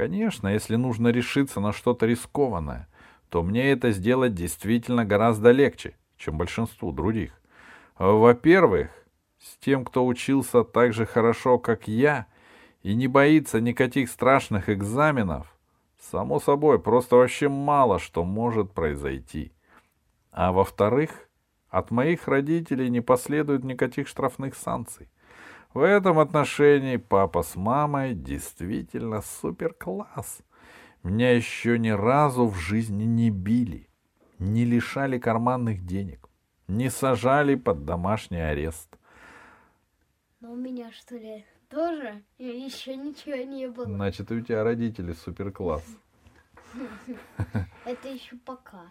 Конечно, если нужно решиться на что-то рискованное, то мне это сделать действительно гораздо легче, чем большинству других. Во-первых, с тем, кто учился так же хорошо, как я, и не боится никаких страшных экзаменов, само собой, просто вообще мало что может произойти. А во-вторых, от моих родителей не последует никаких штрафных санкций. В этом отношении папа с мамой действительно супер-класс. Меня еще ни разу в жизни не били, не лишали карманных денег не сажали под домашний арест. Но у меня что ли тоже еще ничего не было. Значит, у тебя родители супер класс. Это еще пока.